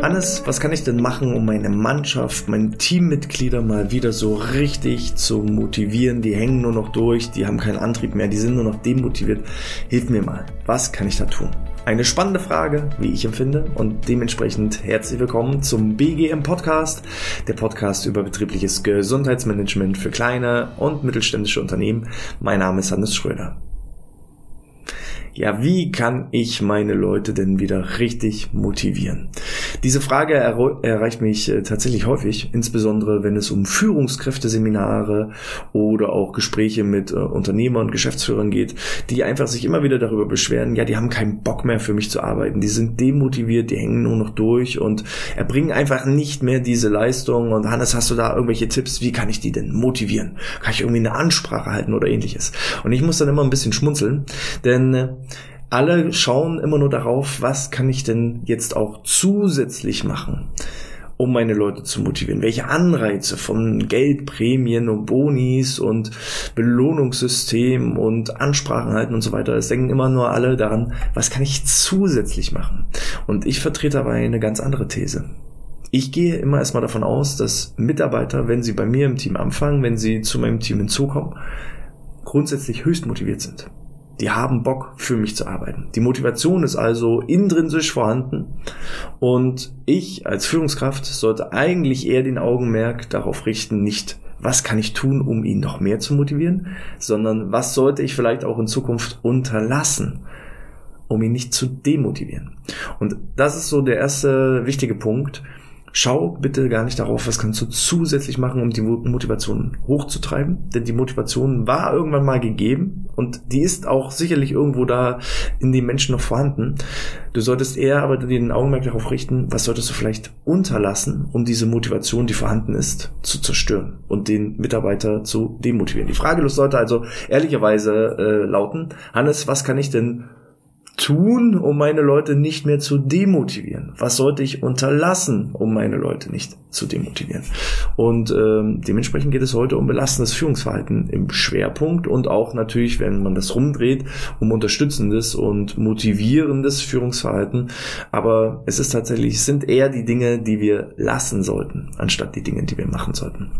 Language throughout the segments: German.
Hannes, was kann ich denn machen, um meine Mannschaft, meine Teammitglieder mal wieder so richtig zu motivieren? Die hängen nur noch durch, die haben keinen Antrieb mehr, die sind nur noch demotiviert. Hilf mir mal. Was kann ich da tun? Eine spannende Frage, wie ich empfinde, und dementsprechend herzlich willkommen zum BGM Podcast, der Podcast über betriebliches Gesundheitsmanagement für kleine und mittelständische Unternehmen. Mein Name ist Hannes Schröder ja, wie kann ich meine Leute denn wieder richtig motivieren? Diese Frage er erreicht mich äh, tatsächlich häufig, insbesondere wenn es um Führungskräfteseminare oder auch Gespräche mit äh, Unternehmern und Geschäftsführern geht, die einfach sich immer wieder darüber beschweren, ja, die haben keinen Bock mehr für mich zu arbeiten, die sind demotiviert, die hängen nur noch durch und erbringen einfach nicht mehr diese Leistung. Und Hannes, hast du da irgendwelche Tipps? Wie kann ich die denn motivieren? Kann ich irgendwie eine Ansprache halten oder ähnliches? Und ich muss dann immer ein bisschen schmunzeln, denn äh, alle schauen immer nur darauf, was kann ich denn jetzt auch zusätzlich machen, um meine Leute zu motivieren? Welche Anreize von Geldprämien und Bonis und Belohnungssystem und Ansprachen halten und so weiter. Es denken immer nur alle daran, was kann ich zusätzlich machen? Und ich vertrete aber eine ganz andere These. Ich gehe immer erstmal davon aus, dass Mitarbeiter, wenn sie bei mir im Team anfangen, wenn sie zu meinem Team hinzukommen, grundsätzlich höchst motiviert sind die haben Bock für mich zu arbeiten. Die Motivation ist also intrinsisch vorhanden und ich als Führungskraft sollte eigentlich eher den Augenmerk darauf richten, nicht was kann ich tun, um ihn noch mehr zu motivieren, sondern was sollte ich vielleicht auch in Zukunft unterlassen, um ihn nicht zu demotivieren. Und das ist so der erste wichtige Punkt. Schau bitte gar nicht darauf, was kannst du zusätzlich machen, um die Motivation hochzutreiben. Denn die Motivation war irgendwann mal gegeben und die ist auch sicherlich irgendwo da in den Menschen noch vorhanden. Du solltest eher aber den Augenmerk darauf richten, was solltest du vielleicht unterlassen, um diese Motivation, die vorhanden ist, zu zerstören und den Mitarbeiter zu demotivieren. Die Frage sollte also ehrlicherweise äh, lauten, Hannes, was kann ich denn tun, um meine Leute nicht mehr zu demotivieren? Was sollte ich unterlassen, um meine Leute nicht zu demotivieren? Und ähm, dementsprechend geht es heute um belastendes Führungsverhalten im Schwerpunkt und auch natürlich, wenn man das rumdreht, um unterstützendes und motivierendes Führungsverhalten. Aber es ist tatsächlich, es sind eher die Dinge, die wir lassen sollten, anstatt die Dinge, die wir machen sollten.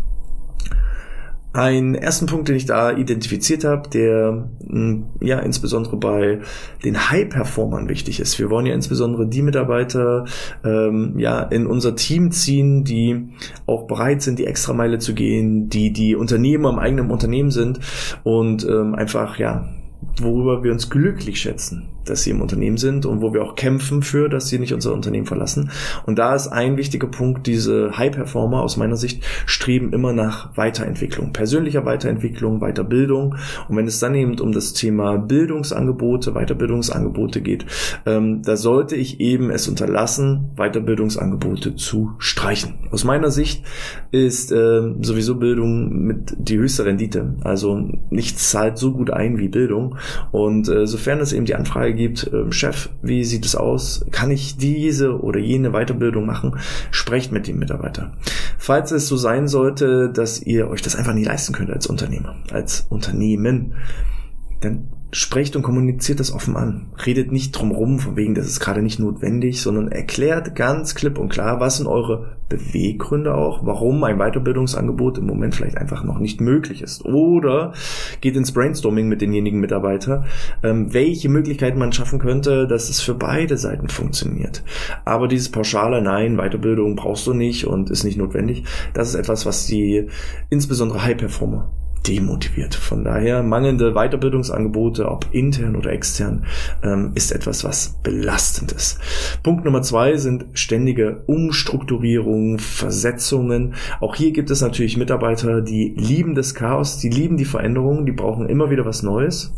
Ein ersten Punkt, den ich da identifiziert habe, der hm, ja insbesondere bei den High-Performern wichtig ist. Wir wollen ja insbesondere die Mitarbeiter ähm, ja in unser Team ziehen, die auch bereit sind, die Extrameile zu gehen, die die Unternehmer im eigenen Unternehmen sind und ähm, einfach ja worüber wir uns glücklich schätzen, dass sie im Unternehmen sind und wo wir auch kämpfen für, dass sie nicht unser Unternehmen verlassen. Und da ist ein wichtiger Punkt, diese High-Performer aus meiner Sicht streben immer nach Weiterentwicklung, persönlicher Weiterentwicklung, Weiterbildung. Und wenn es dann eben um das Thema Bildungsangebote, Weiterbildungsangebote geht, ähm, da sollte ich eben es unterlassen, Weiterbildungsangebote zu streichen. Aus meiner Sicht ist äh, sowieso Bildung mit die höchste Rendite. Also nichts zahlt so gut ein wie Bildung. Und äh, sofern es eben die Anfrage gibt, äh, Chef, wie sieht es aus? Kann ich diese oder jene Weiterbildung machen? Sprecht mit dem Mitarbeiter. Falls es so sein sollte, dass ihr euch das einfach nicht leisten könnt als Unternehmer, als Unternehmen, dann sprecht und kommuniziert das offen an. Redet nicht drumrum, von wegen, das ist gerade nicht notwendig, sondern erklärt ganz klipp und klar, was sind eure Beweggründe auch, warum ein Weiterbildungsangebot im Moment vielleicht einfach noch nicht möglich ist. Oder geht ins Brainstorming mit denjenigen Mitarbeiter, ähm, welche Möglichkeiten man schaffen könnte, dass es für beide Seiten funktioniert. Aber dieses pauschale Nein, Weiterbildung brauchst du nicht und ist nicht notwendig, das ist etwas, was die insbesondere High-Performer demotiviert. Von daher mangelnde Weiterbildungsangebote, ob intern oder extern, ähm, ist etwas, was belastend ist. Punkt Nummer zwei sind ständige Umstrukturierungen, Versetzungen. Auch hier gibt es natürlich Mitarbeiter, die lieben das Chaos, die lieben die Veränderungen, die brauchen immer wieder was Neues.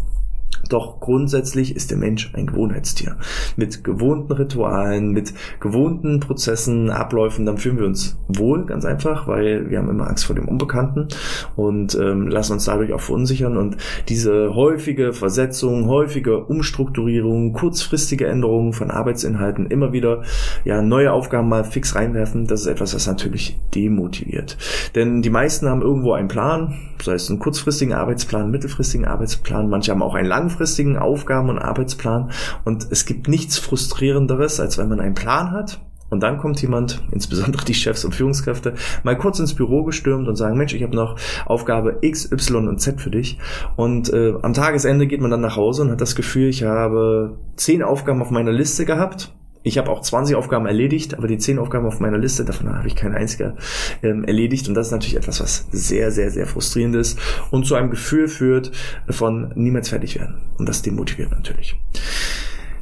Doch grundsätzlich ist der Mensch ein Gewohnheitstier. Mit gewohnten Ritualen, mit gewohnten Prozessen, Abläufen, dann fühlen wir uns wohl, ganz einfach, weil wir haben immer Angst vor dem Unbekannten und ähm, lassen uns dadurch auch verunsichern. Und diese häufige Versetzung, häufige Umstrukturierung, kurzfristige Änderungen von Arbeitsinhalten, immer wieder ja neue Aufgaben mal fix reinwerfen, das ist etwas, was natürlich demotiviert. Denn die meisten haben irgendwo einen Plan, sei es einen kurzfristigen Arbeitsplan, mittelfristigen Arbeitsplan, manche haben auch einen langfristigen langfristigen Aufgaben und Arbeitsplan. Und es gibt nichts frustrierenderes, als wenn man einen Plan hat Und dann kommt jemand, insbesondere die Chefs und Führungskräfte, mal kurz ins Büro gestürmt und sagen, Mensch, ich habe noch Aufgabe X, Y und Z für dich. Und äh, am Tagesende geht man dann nach Hause und hat das Gefühl, ich habe zehn Aufgaben auf meiner Liste gehabt ich habe auch 20 Aufgaben erledigt, aber die 10 Aufgaben auf meiner Liste, davon habe ich keine einzige ähm, erledigt. Und das ist natürlich etwas, was sehr, sehr, sehr frustrierend ist und zu einem Gefühl führt von niemals fertig werden. Und das demotiviert natürlich.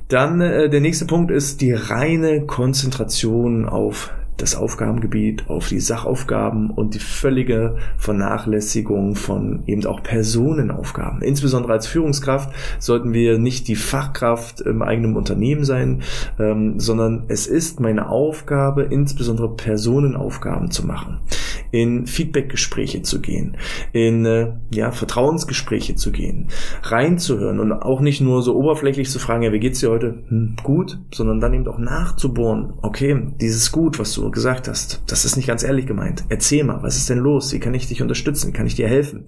Dann äh, der nächste Punkt ist die reine Konzentration auf das Aufgabengebiet, auf die Sachaufgaben und die völlige Vernachlässigung von eben auch Personenaufgaben. Insbesondere als Führungskraft sollten wir nicht die Fachkraft im eigenen Unternehmen sein, ähm, sondern es ist meine Aufgabe, insbesondere Personenaufgaben zu machen, in Feedbackgespräche zu gehen, in äh, ja, Vertrauensgespräche zu gehen, reinzuhören und auch nicht nur so oberflächlich zu fragen, ja, wie geht's dir heute? Hm, gut, sondern dann eben auch nachzubohren. Okay, dieses Gut, was du gesagt hast, das ist nicht ganz ehrlich gemeint. Erzähl mal, was ist denn los? Wie kann ich dich unterstützen? Kann ich dir helfen?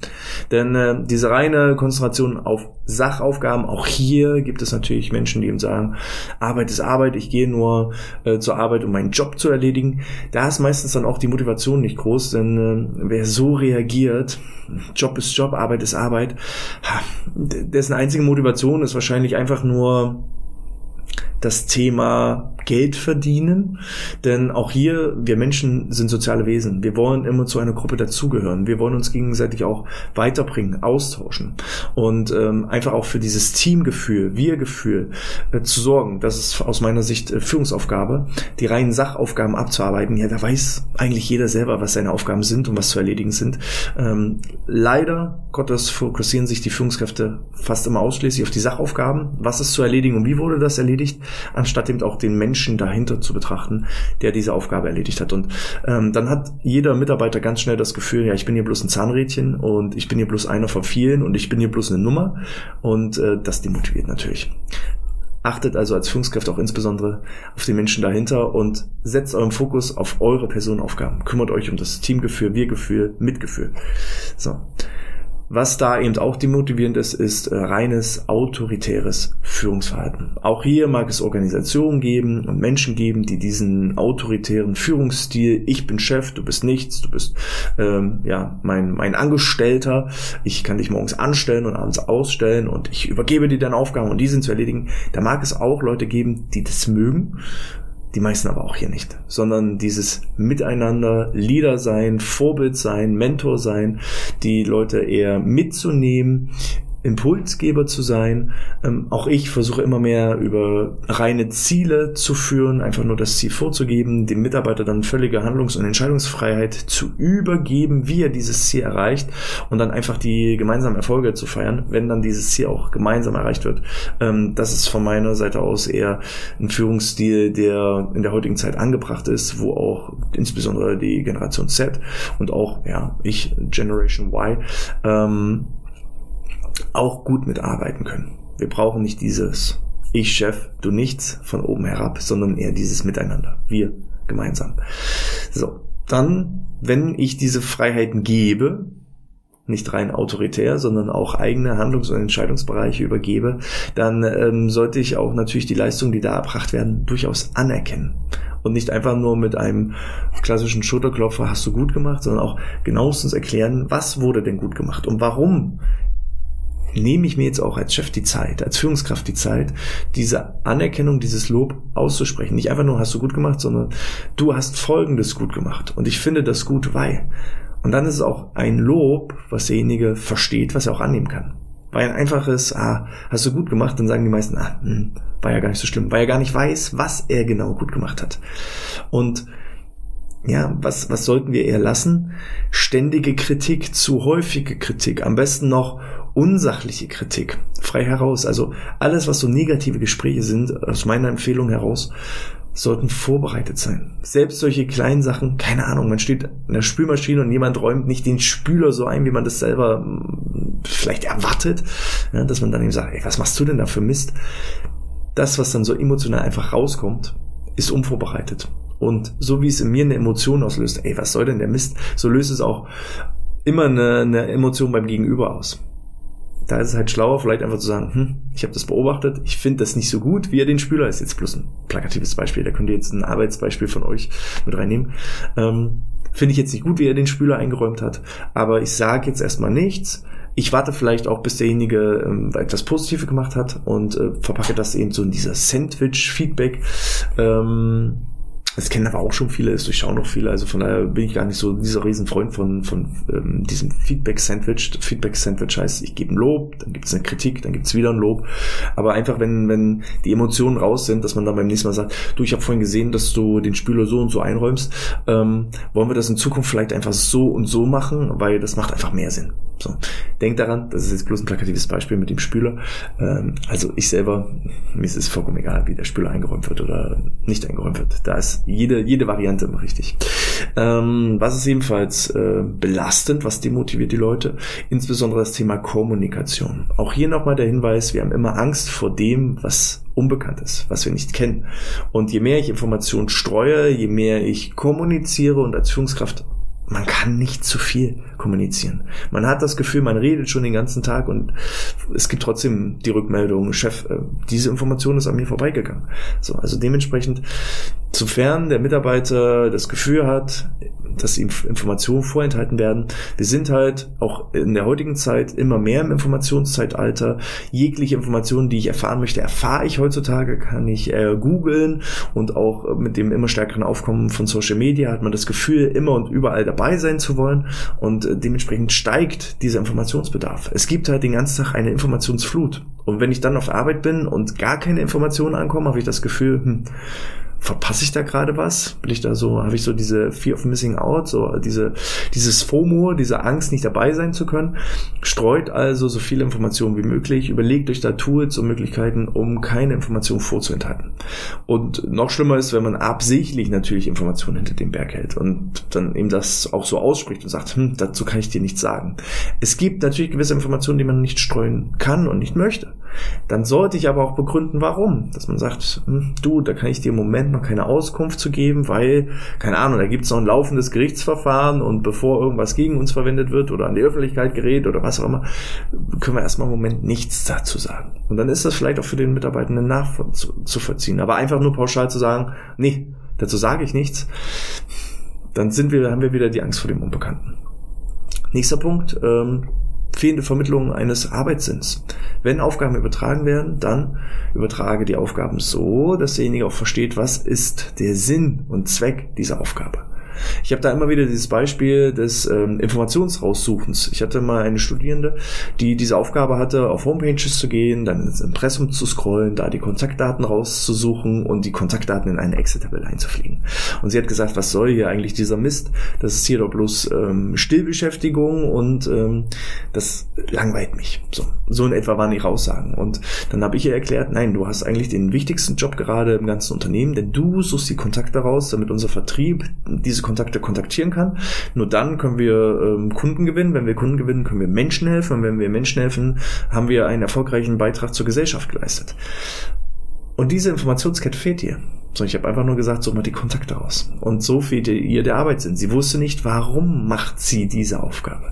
Denn äh, diese reine Konzentration auf Sachaufgaben, auch hier gibt es natürlich Menschen, die eben sagen, Arbeit ist Arbeit, ich gehe nur äh, zur Arbeit, um meinen Job zu erledigen. Da ist meistens dann auch die Motivation nicht groß, denn äh, wer so reagiert, Job ist Job, Arbeit ist Arbeit, dessen einzige Motivation ist wahrscheinlich einfach nur das Thema Geld verdienen. Denn auch hier, wir Menschen sind soziale Wesen. Wir wollen immer zu einer Gruppe dazugehören. Wir wollen uns gegenseitig auch weiterbringen, austauschen. Und ähm, einfach auch für dieses Teamgefühl, Wir-Gefühl äh, zu sorgen. Das ist aus meiner Sicht äh, Führungsaufgabe, die reinen Sachaufgaben abzuarbeiten. Ja, da weiß eigentlich jeder selber, was seine Aufgaben sind und was zu erledigen sind. Ähm, leider Gottes fokussieren sich die Führungskräfte fast immer ausschließlich auf die Sachaufgaben. Was ist zu erledigen und wie wurde das erledigt? Anstatt eben auch den Menschen dahinter zu betrachten, der diese Aufgabe erledigt hat. Und ähm, dann hat jeder Mitarbeiter ganz schnell das Gefühl, ja, ich bin hier bloß ein Zahnrädchen und ich bin hier bloß einer von vielen und ich bin hier bloß eine Nummer und äh, das demotiviert natürlich. Achtet also als Führungskräfte auch insbesondere auf die Menschen dahinter und setzt euren Fokus auf eure Personenaufgaben. Kümmert euch um das Teamgefühl, Wir-Gefühl, Mitgefühl. So. Was da eben auch demotivierend ist, ist äh, reines autoritäres Führungsverhalten. Auch hier mag es Organisationen geben und Menschen geben, die diesen autoritären Führungsstil, ich bin Chef, du bist nichts, du bist ähm, ja mein, mein Angestellter, ich kann dich morgens anstellen und abends ausstellen und ich übergebe dir deine Aufgaben und die sind zu erledigen. Da mag es auch Leute geben, die das mögen die meisten aber auch hier nicht, sondern dieses Miteinander, Leader sein, Vorbild sein, Mentor sein, die Leute eher mitzunehmen, Impulsgeber zu sein. Ähm, auch ich versuche immer mehr über reine Ziele zu führen, einfach nur das Ziel vorzugeben, dem Mitarbeiter dann völlige Handlungs- und Entscheidungsfreiheit zu übergeben, wie er dieses Ziel erreicht und dann einfach die gemeinsamen Erfolge zu feiern, wenn dann dieses Ziel auch gemeinsam erreicht wird. Ähm, das ist von meiner Seite aus eher ein Führungsstil, der in der heutigen Zeit angebracht ist, wo auch insbesondere die Generation Z und auch ja ich Generation Y ähm, auch gut mitarbeiten können. Wir brauchen nicht dieses Ich Chef, du nichts von oben herab, sondern eher dieses Miteinander. Wir gemeinsam. So, dann, wenn ich diese Freiheiten gebe, nicht rein autoritär, sondern auch eigene Handlungs- und Entscheidungsbereiche übergebe, dann ähm, sollte ich auch natürlich die Leistungen, die da erbracht werden, durchaus anerkennen. Und nicht einfach nur mit einem klassischen Schulterklopfer hast du gut gemacht, sondern auch genauestens erklären, was wurde denn gut gemacht und warum nehme ich mir jetzt auch als Chef die Zeit, als Führungskraft die Zeit, diese Anerkennung, dieses Lob auszusprechen. Nicht einfach nur hast du gut gemacht, sondern du hast Folgendes gut gemacht. Und ich finde das gut, weil. Und dann ist es auch ein Lob, was derjenige versteht, was er auch annehmen kann. Weil ein einfaches, ah, hast du gut gemacht, dann sagen die meisten, ah, hm, war ja gar nicht so schlimm, weil er gar nicht weiß, was er genau gut gemacht hat. Und ja, was, was sollten wir eher lassen? Ständige Kritik, zu häufige Kritik, am besten noch unsachliche Kritik frei heraus. Also alles, was so negative Gespräche sind, aus meiner Empfehlung heraus, sollten vorbereitet sein. Selbst solche kleinen Sachen, keine Ahnung, man steht in der Spülmaschine und jemand räumt nicht den Spüler so ein, wie man das selber hm, vielleicht erwartet, ja, dass man dann eben sagt, ey, was machst du denn da für Mist? Das, was dann so emotional einfach rauskommt, ist unvorbereitet. Und so wie es in mir eine Emotion auslöst, ey, was soll denn der Mist, so löst es auch immer eine, eine Emotion beim Gegenüber aus Da ist es halt schlauer, vielleicht einfach zu sagen, hm, ich habe das beobachtet, ich finde das nicht so gut, wie er den Spüler, ist jetzt bloß ein plakatives Beispiel, da könnt ihr jetzt ein Arbeitsbeispiel von euch mit reinnehmen. Ähm, finde ich jetzt nicht gut, wie er den Spüler eingeräumt hat, aber ich sage jetzt erstmal nichts. Ich warte vielleicht auch, bis derjenige ähm, etwas Positives gemacht hat und äh, verpacke das eben so in dieser Sandwich-Feedback. Ähm, es kennen aber auch schon viele, es durchschauen noch viele, also von daher bin ich gar nicht so dieser Riesenfreund von, von ähm, diesem Feedback-Sandwich. Feedback-Sandwich heißt, ich gebe ein Lob, dann gibt es eine Kritik, dann gibt es wieder ein Lob. Aber einfach, wenn, wenn die Emotionen raus sind, dass man dann beim nächsten Mal sagt, du, ich habe vorhin gesehen, dass du den Spüler so und so einräumst, ähm, wollen wir das in Zukunft vielleicht einfach so und so machen, weil das macht einfach mehr Sinn. So, denkt daran, das ist jetzt bloß ein plakatives Beispiel mit dem Spüler. Ähm, also ich selber, mir ist es vollkommen egal, wie der Spüler eingeräumt wird oder nicht eingeräumt wird. Da ist jede, jede Variante immer richtig. Ähm, was ist ebenfalls äh, belastend, was demotiviert die Leute? Insbesondere das Thema Kommunikation. Auch hier nochmal der Hinweis, wir haben immer Angst vor dem, was unbekannt ist, was wir nicht kennen. Und je mehr ich Informationen streue, je mehr ich kommuniziere und als Führungskraft man kann nicht zu viel kommunizieren. Man hat das Gefühl, man redet schon den ganzen Tag und es gibt trotzdem die Rückmeldung, Chef, äh, diese Information ist an mir vorbeigegangen. So, also dementsprechend, sofern der Mitarbeiter das Gefühl hat, dass ihm Informationen vorenthalten werden. Wir sind halt auch in der heutigen Zeit immer mehr im Informationszeitalter. Jegliche Informationen, die ich erfahren möchte, erfahre ich heutzutage, kann ich äh, googeln und auch mit dem immer stärkeren Aufkommen von Social Media hat man das Gefühl, immer und überall dabei sein zu wollen und äh, dementsprechend steigt dieser Informationsbedarf. Es gibt halt den ganzen Tag eine Informationsflut und wenn ich dann auf Arbeit bin und gar keine Informationen ankommen, habe ich das Gefühl, hm, verpasse ich da gerade was? Bin ich da so, habe ich so diese Fear of Missing Out, so diese, dieses FOMO, diese Angst, nicht dabei sein zu können? Streut also so viele Informationen wie möglich, überlegt euch da Tools und Möglichkeiten, um keine Informationen vorzuenthalten. Und noch schlimmer ist, wenn man absichtlich natürlich Informationen hinter dem Berg hält und dann eben das auch so ausspricht und sagt, hm, dazu kann ich dir nichts sagen. Es gibt natürlich gewisse Informationen, die man nicht streuen kann und nicht möchte. Dann sollte ich aber auch begründen, warum. Dass man sagt, hm, du, da kann ich dir im Moment noch keine Auskunft zu geben, weil, keine Ahnung, da gibt es noch ein laufendes Gerichtsverfahren und bevor irgendwas gegen uns verwendet wird oder an die Öffentlichkeit gerät oder was auch immer, können wir erstmal im Moment nichts dazu sagen. Und dann ist das vielleicht auch für den Mitarbeitenden nachzuvollziehen. Aber einfach nur pauschal zu sagen, nee, dazu sage ich nichts, dann sind wir, haben wir wieder die Angst vor dem Unbekannten. Nächster Punkt, ähm, fehlende Vermittlung eines Arbeitssinns. Wenn Aufgaben übertragen werden, dann übertrage die Aufgaben so, dass derjenige auch versteht, was ist der Sinn und Zweck dieser Aufgabe. Ich habe da immer wieder dieses Beispiel des ähm, Informationsraussuchens. Ich hatte mal eine Studierende, die diese Aufgabe hatte, auf Homepages zu gehen, dann ins Impressum zu scrollen, da die Kontaktdaten rauszusuchen und die Kontaktdaten in eine Excel-Tabelle einzufliegen. Und sie hat gesagt, was soll hier eigentlich dieser Mist? Das ist hier doch bloß ähm, Stillbeschäftigung und ähm, das langweilt mich. So, so in etwa waren ihre Aussagen. Und dann habe ich ihr erklärt, nein, du hast eigentlich den wichtigsten Job gerade im ganzen Unternehmen, denn du suchst die Kontakte raus, damit unser Vertrieb diese Kontakte kontaktieren kann. Nur dann können wir ähm, Kunden gewinnen. Wenn wir Kunden gewinnen, können wir Menschen helfen. Und wenn wir Menschen helfen, haben wir einen erfolgreichen Beitrag zur Gesellschaft geleistet. Und diese Informationskette fehlt ihr. So, ich habe einfach nur gesagt, such mal die Kontakte raus. Und so fehlte ihr der Arbeitssinn. Sie wusste nicht, warum macht sie diese Aufgabe.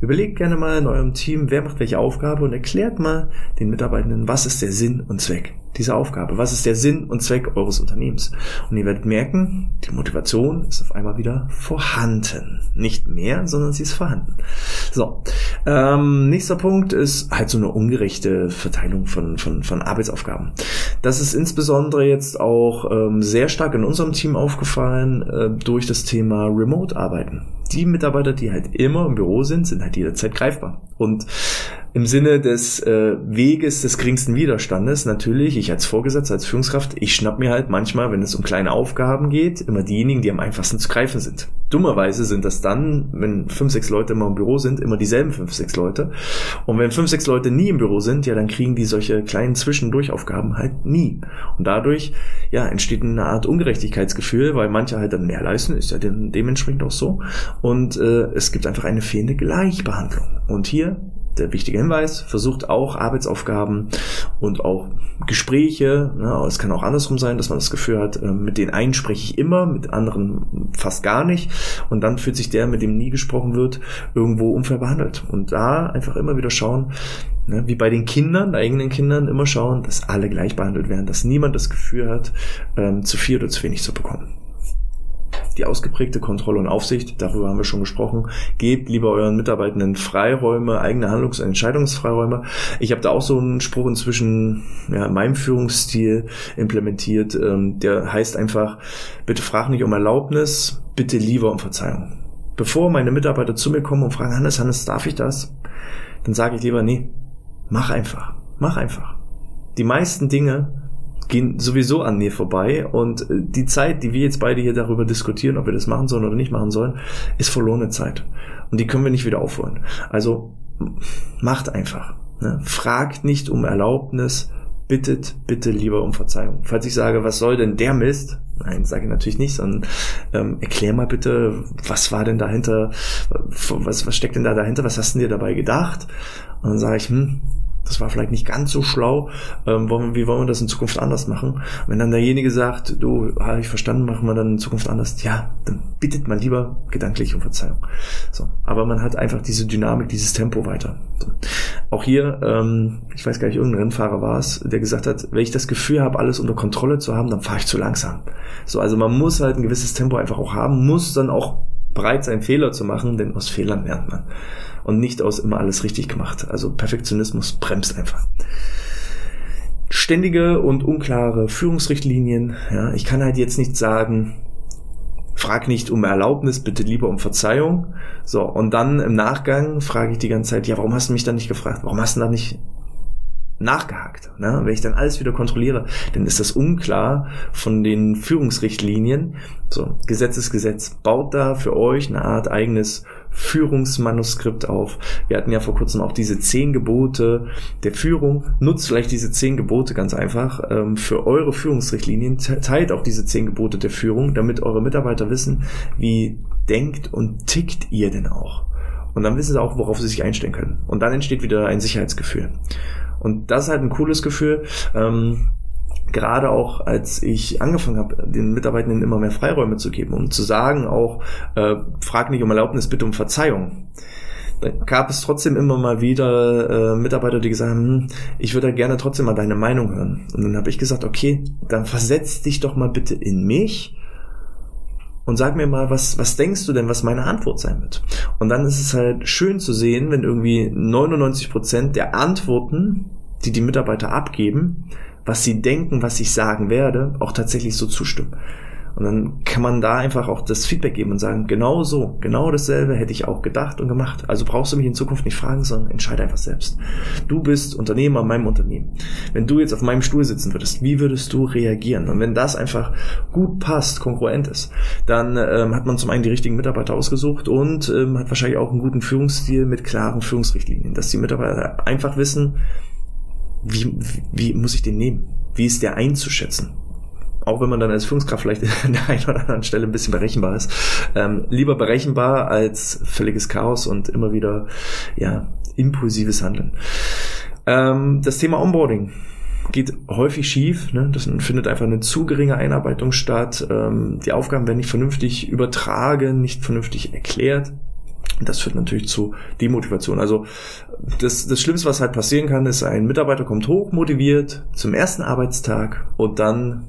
Überlegt gerne mal in eurem Team, wer macht welche Aufgabe und erklärt mal den Mitarbeitenden, was ist der Sinn und Zweck dieser Aufgabe? Was ist der Sinn und Zweck eures Unternehmens? Und ihr werdet merken, die Motivation ist auf einmal wieder vorhanden. Nicht mehr, sondern sie ist vorhanden. So, ähm, nächster Punkt ist halt so eine ungerechte Verteilung von, von, von Arbeitsaufgaben. Das ist insbesondere jetzt auch ähm, sehr stark in unserem Team aufgefallen äh, durch das Thema Remote-Arbeiten. Die Mitarbeiter, die halt immer im Büro sind, sind halt jederzeit greifbar. Und im Sinne des äh, Weges des geringsten Widerstandes natürlich, ich als Vorgesetzter, als Führungskraft, ich schnapp mir halt manchmal, wenn es um kleine Aufgaben geht, immer diejenigen, die am einfachsten zu greifen sind. Dummerweise sind das dann, wenn fünf, sechs Leute immer im Büro sind, immer dieselben fünf, sechs Leute. Und wenn fünf, sechs Leute nie im Büro sind, ja, dann kriegen die solche kleinen Zwischendurchaufgaben halt nie. Und dadurch, ja, entsteht eine Art Ungerechtigkeitsgefühl, weil manche halt dann mehr leisten, ist ja dementsprechend auch so. Und äh, es gibt einfach eine fehlende Gleichbehandlung. Und hier der wichtige Hinweis, versucht auch Arbeitsaufgaben und auch Gespräche, ne, es kann auch andersrum sein, dass man das Gefühl hat, äh, mit den einen spreche ich immer, mit anderen fast gar nicht und dann fühlt sich der, mit dem nie gesprochen wird, irgendwo unfair behandelt. Und da einfach immer wieder schauen, Ne? Wie bei den Kindern, eigenen Kindern, immer schauen, dass alle gleich behandelt werden, dass niemand das Gefühl hat, ähm, zu viel oder zu wenig zu bekommen die ausgeprägte Kontrolle und Aufsicht, darüber haben wir schon gesprochen, gebt lieber euren Mitarbeitenden Freiräume, eigene Handlungs- und Entscheidungsfreiräume. Ich habe da auch so einen Spruch inzwischen ja, in meinem Führungsstil implementiert, ähm, der heißt einfach, bitte frag nicht um Erlaubnis, bitte lieber um Verzeihung. Bevor meine Mitarbeiter zu mir kommen und fragen, Hannes, Hannes, darf ich das? Dann sage ich lieber, nee, mach einfach, mach einfach. Die meisten Dinge gehen sowieso an mir vorbei und äh, die Zeit, die wir jetzt beide hier darüber diskutieren, ob wir das machen sollen oder nicht machen sollen, ist verlorene Zeit. Und die können wir nicht wieder aufholen. Also macht einfach. Ne? Fragt nicht um Erlaubnis, bittet bitte lieber um Verzeihung. Falls ich sage, was soll denn der Mist? Nein, sage ich natürlich nicht, sondern ähm, erklär mal bitte, was war denn dahinter, was, was steckt denn da dahinter, was hast du dir dabei gedacht? Und dann sage ich, hm, das war vielleicht nicht ganz so schlau, ähm, wollen, wie wollen wir das in Zukunft anders machen? Wenn dann derjenige sagt, du, habe ich verstanden, machen wir dann in Zukunft anders, ja, dann bittet man lieber gedanklich um Verzeihung. So, aber man hat einfach diese Dynamik, dieses Tempo weiter. So. Auch hier, ähm, ich weiß gar nicht, irgendein Rennfahrer war es, der gesagt hat, wenn ich das Gefühl habe, alles unter Kontrolle zu haben, dann fahre ich zu langsam. So, also man muss halt ein gewisses Tempo einfach auch haben, muss dann auch bereit sein, Fehler zu machen, denn aus Fehlern lernt man und nicht aus immer alles richtig gemacht. Also Perfektionismus bremst einfach. Ständige und unklare Führungsrichtlinien. Ja, ich kann halt jetzt nicht sagen, frag nicht um Erlaubnis, bitte lieber um Verzeihung. So, und dann im Nachgang frage ich die ganze Zeit, ja, warum hast du mich dann nicht gefragt? Warum hast du da nicht nachgehakt. Ne? Wenn ich dann alles wieder kontrolliere, dann ist das unklar von den Führungsrichtlinien. So, Gesetz ist Gesetz. Baut da für euch eine Art eigenes Führungsmanuskript auf. Wir hatten ja vor kurzem auch diese zehn Gebote der Führung. Nutzt vielleicht diese zehn Gebote ganz einfach ähm, für eure Führungsrichtlinien. Teilt auch diese zehn Gebote der Führung, damit eure Mitarbeiter wissen, wie denkt und tickt ihr denn auch. Und dann wissen sie auch, worauf sie sich einstellen können. Und dann entsteht wieder ein Sicherheitsgefühl. Und das ist halt ein cooles Gefühl. Ähm, gerade auch als ich angefangen habe, den Mitarbeitenden immer mehr Freiräume zu geben, um zu sagen auch, äh, frag nicht um Erlaubnis, bitte um Verzeihung. Da gab es trotzdem immer mal wieder äh, Mitarbeiter, die gesagt haben, hm, ich würde gerne trotzdem mal deine Meinung hören. Und dann habe ich gesagt, okay, dann versetz dich doch mal bitte in mich und sag mir mal, was, was denkst du denn, was meine Antwort sein wird? Und dann ist es halt schön zu sehen, wenn irgendwie 99 Prozent der Antworten die die Mitarbeiter abgeben, was sie denken, was ich sagen werde, auch tatsächlich so zustimmen. Und dann kann man da einfach auch das Feedback geben und sagen, genau so, genau dasselbe hätte ich auch gedacht und gemacht. Also brauchst du mich in Zukunft nicht fragen, sondern entscheide einfach selbst. Du bist Unternehmer in meinem Unternehmen. Wenn du jetzt auf meinem Stuhl sitzen würdest, wie würdest du reagieren? Und wenn das einfach gut passt, kongruent ist, dann ähm, hat man zum einen die richtigen Mitarbeiter ausgesucht und ähm, hat wahrscheinlich auch einen guten Führungsstil mit klaren Führungsrichtlinien, dass die Mitarbeiter einfach wissen, wie, wie muss ich den nehmen? Wie ist der einzuschätzen? Auch wenn man dann als Führungskraft vielleicht an der einen oder anderen Stelle ein bisschen berechenbar ist. Ähm, lieber berechenbar als völliges Chaos und immer wieder ja impulsives Handeln. Ähm, das Thema Onboarding geht häufig schief. Ne? Das findet einfach eine zu geringe Einarbeitung statt. Ähm, die Aufgaben werden nicht vernünftig übertragen, nicht vernünftig erklärt. Das führt natürlich zu Demotivation. Also das, das Schlimmste, was halt passieren kann, ist, ein Mitarbeiter kommt hoch, motiviert zum ersten Arbeitstag und dann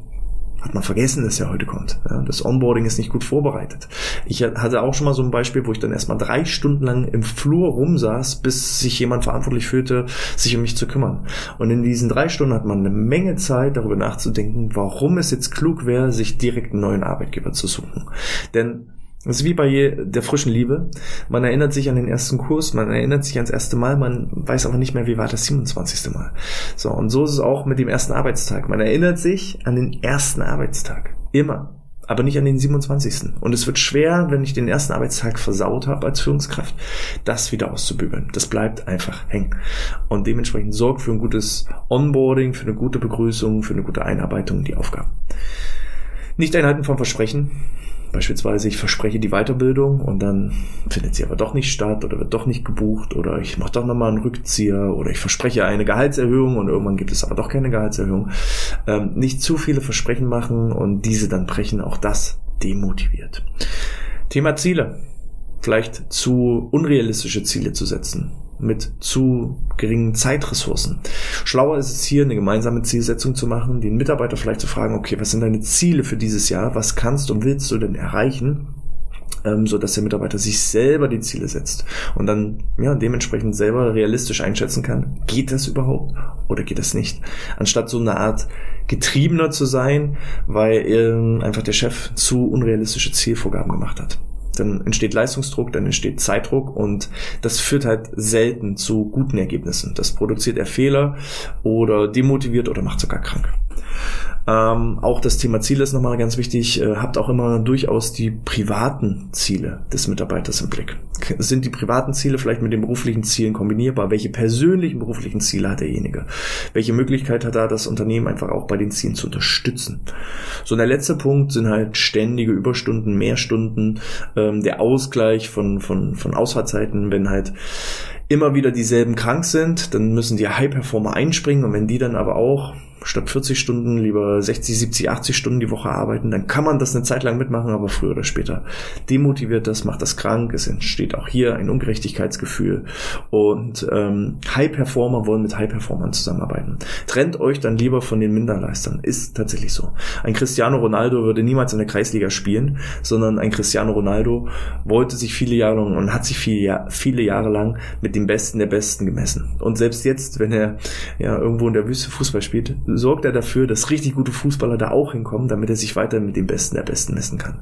hat man vergessen, dass er heute kommt. Das Onboarding ist nicht gut vorbereitet. Ich hatte auch schon mal so ein Beispiel, wo ich dann erstmal drei Stunden lang im Flur rumsaß, bis sich jemand verantwortlich fühlte, sich um mich zu kümmern. Und in diesen drei Stunden hat man eine Menge Zeit, darüber nachzudenken, warum es jetzt klug wäre, sich direkt einen neuen Arbeitgeber zu suchen. Denn das ist wie bei der frischen Liebe. Man erinnert sich an den ersten Kurs, man erinnert sich ans erste Mal, man weiß aber nicht mehr, wie war das 27. Mal. So, und so ist es auch mit dem ersten Arbeitstag. Man erinnert sich an den ersten Arbeitstag. Immer. Aber nicht an den 27. Und es wird schwer, wenn ich den ersten Arbeitstag versaut habe als Führungskraft, das wieder auszubügeln. Das bleibt einfach hängen. Und dementsprechend sorgt für ein gutes Onboarding, für eine gute Begrüßung, für eine gute Einarbeitung die Aufgaben. Nicht einhalten von Versprechen Beispielsweise, ich verspreche die Weiterbildung und dann findet sie aber doch nicht statt oder wird doch nicht gebucht oder ich mache doch nochmal einen Rückzieher oder ich verspreche eine Gehaltserhöhung und irgendwann gibt es aber doch keine Gehaltserhöhung. Ähm, nicht zu viele Versprechen machen und diese dann brechen, auch das demotiviert. Thema Ziele. Vielleicht zu unrealistische Ziele zu setzen mit zu geringen Zeitressourcen. Schlauer ist es hier, eine gemeinsame Zielsetzung zu machen, den Mitarbeiter vielleicht zu fragen, okay, was sind deine Ziele für dieses Jahr? Was kannst und willst du denn erreichen? ähm, so dass der Mitarbeiter sich selber die Ziele setzt und dann ja dementsprechend selber realistisch einschätzen kann, geht das überhaupt oder geht das nicht, anstatt so eine Art getriebener zu sein, weil ähm, einfach der Chef zu unrealistische Zielvorgaben gemacht hat dann entsteht Leistungsdruck, dann entsteht Zeitdruck und das führt halt selten zu guten Ergebnissen. Das produziert er Fehler oder demotiviert oder macht sogar krank. Ähm, auch das Thema Ziele ist nochmal ganz wichtig. Äh, habt auch immer durchaus die privaten Ziele des Mitarbeiters im Blick. Sind die privaten Ziele vielleicht mit den beruflichen Zielen kombinierbar? Welche persönlichen beruflichen Ziele hat derjenige? Welche Möglichkeit hat da das Unternehmen einfach auch bei den Zielen zu unterstützen? So, und der letzte Punkt sind halt ständige Überstunden, Mehrstunden, ähm, der Ausgleich von, von, von Ausfahrtzeiten, wenn halt immer wieder dieselben krank sind, dann müssen die High-Performer einspringen und wenn die dann aber auch statt 40 Stunden lieber 60, 70, 80 Stunden die Woche arbeiten, dann kann man das eine Zeit lang mitmachen, aber früher oder später demotiviert das, macht das krank, es entsteht auch hier ein Ungerechtigkeitsgefühl und ähm, High-Performer wollen mit High-Performern zusammenarbeiten. Trennt euch dann lieber von den Minderleistern, ist tatsächlich so. Ein Cristiano Ronaldo würde niemals in der Kreisliga spielen, sondern ein Cristiano Ronaldo wollte sich viele Jahre lang und hat sich viele, viele Jahre lang mit dem Besten der Besten gemessen. Und selbst jetzt, wenn er ja irgendwo in der Wüste Fußball spielt, sorgt er dafür, dass richtig gute Fußballer da auch hinkommen, damit er sich weiter mit dem Besten der Besten messen kann.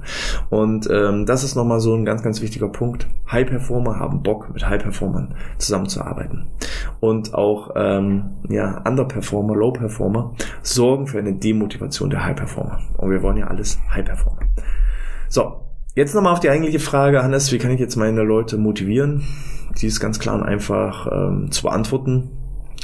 Und ähm, das ist nochmal so ein ganz, ganz wichtiger Punkt. High Performer haben Bock, mit High Performern zusammenzuarbeiten. Und auch ähm, ja, Underperformer, Low Performer sorgen für eine Demotivation der High Performer. Und wir wollen ja alles High Performer. So, Jetzt nochmal auf die eigentliche Frage, Hannes, wie kann ich jetzt meine Leute motivieren? Die ist ganz klar und einfach ähm, zu beantworten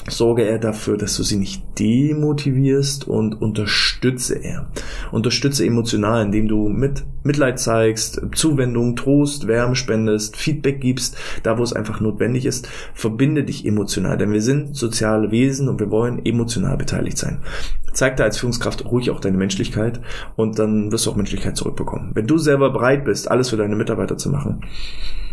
sorge er dafür, dass du sie nicht demotivierst und unterstütze er. Unterstütze emotional, indem du mit Mitleid zeigst, Zuwendung, Trost, Wärme spendest, Feedback gibst, da wo es einfach notwendig ist. Verbinde dich emotional, denn wir sind soziale Wesen und wir wollen emotional beteiligt sein. Zeig da als Führungskraft ruhig auch deine Menschlichkeit und dann wirst du auch Menschlichkeit zurückbekommen. Wenn du selber bereit bist, alles für deine Mitarbeiter zu machen,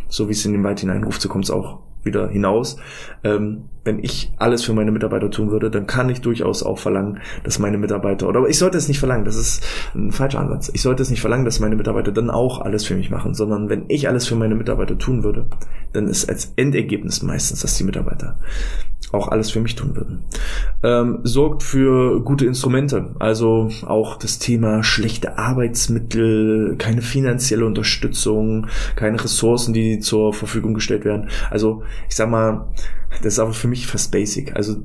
so wie es in den Wald hineinruft, so kommt es auch wieder hinaus. Ähm, wenn ich alles für meine Mitarbeiter tun würde, dann kann ich durchaus auch verlangen, dass meine Mitarbeiter, oder ich sollte es nicht verlangen, das ist ein falscher Ansatz. Ich sollte es nicht verlangen, dass meine Mitarbeiter dann auch alles für mich machen, sondern wenn ich alles für meine Mitarbeiter tun würde, dann ist als Endergebnis meistens, dass die Mitarbeiter auch alles für mich tun würden. Ähm, sorgt für gute Instrumente, also auch das Thema schlechte Arbeitsmittel, keine finanzielle Unterstützung, keine Ressourcen, die zur Verfügung gestellt werden. Also ich sag mal, das ist aber für mich fast basic. Also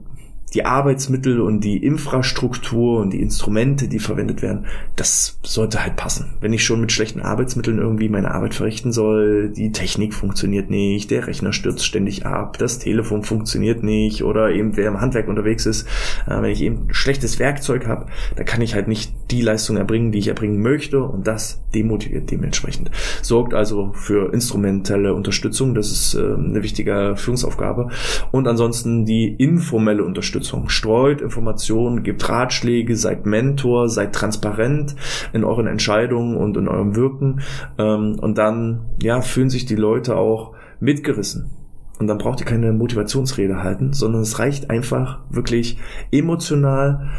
die Arbeitsmittel und die Infrastruktur und die Instrumente, die verwendet werden, das sollte halt passen. Wenn ich schon mit schlechten Arbeitsmitteln irgendwie meine Arbeit verrichten soll, die Technik funktioniert nicht, der Rechner stürzt ständig ab, das Telefon funktioniert nicht oder eben wer im Handwerk unterwegs ist, äh, wenn ich eben schlechtes Werkzeug habe, da kann ich halt nicht die Leistung erbringen, die ich erbringen möchte und das demotiviert dementsprechend. Sorgt also für instrumentelle Unterstützung, das ist äh, eine wichtige Führungsaufgabe und ansonsten die informelle Unterstützung Unterstützung. Streut Informationen, gebt Ratschläge, seid Mentor, seid transparent in euren Entscheidungen und in eurem Wirken. Ähm, und dann, ja, fühlen sich die Leute auch mitgerissen. Und dann braucht ihr keine Motivationsrede halten, sondern es reicht einfach wirklich emotional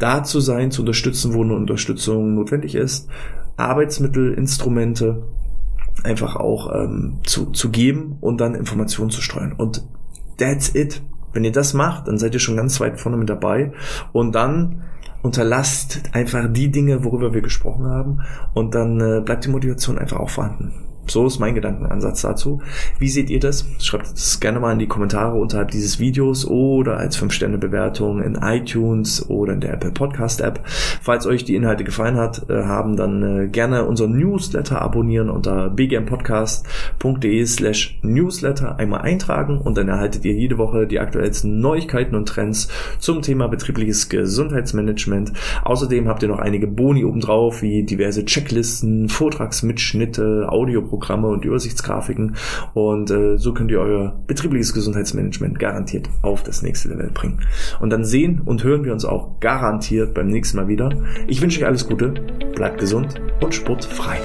da zu sein, zu unterstützen, wo eine Unterstützung notwendig ist. Arbeitsmittel, Instrumente einfach auch ähm, zu, zu geben und dann Informationen zu streuen. Und that's it. Wenn ihr das macht, dann seid ihr schon ganz weit vorne mit dabei. Und dann unterlasst einfach die Dinge, worüber wir gesprochen haben. Und dann äh, bleibt die Motivation einfach auch vorhanden. So ist mein Gedankenansatz dazu. Wie seht ihr das? Schreibt es gerne mal in die Kommentare unterhalb dieses Videos oder als 5-Sterne-Bewertung in iTunes oder in der Apple Podcast App. Falls euch die Inhalte gefallen hat, äh, haben dann äh, gerne unseren Newsletter abonnieren unter bgmpodcast.de slash newsletter einmal eintragen und dann erhaltet ihr jede Woche die aktuellsten Neuigkeiten und Trends zum Thema betriebliches Gesundheitsmanagement. Außerdem habt ihr noch einige Boni obendrauf, wie diverse Checklisten, Vortragsmitschnitte, Audio Programme und Übersichtsgrafiken und äh, so könnt ihr euer betriebliches Gesundheitsmanagement garantiert auf das nächste Level bringen. Und dann sehen und hören wir uns auch garantiert beim nächsten Mal wieder. Ich wünsche euch alles Gute, bleibt gesund und sportfrei.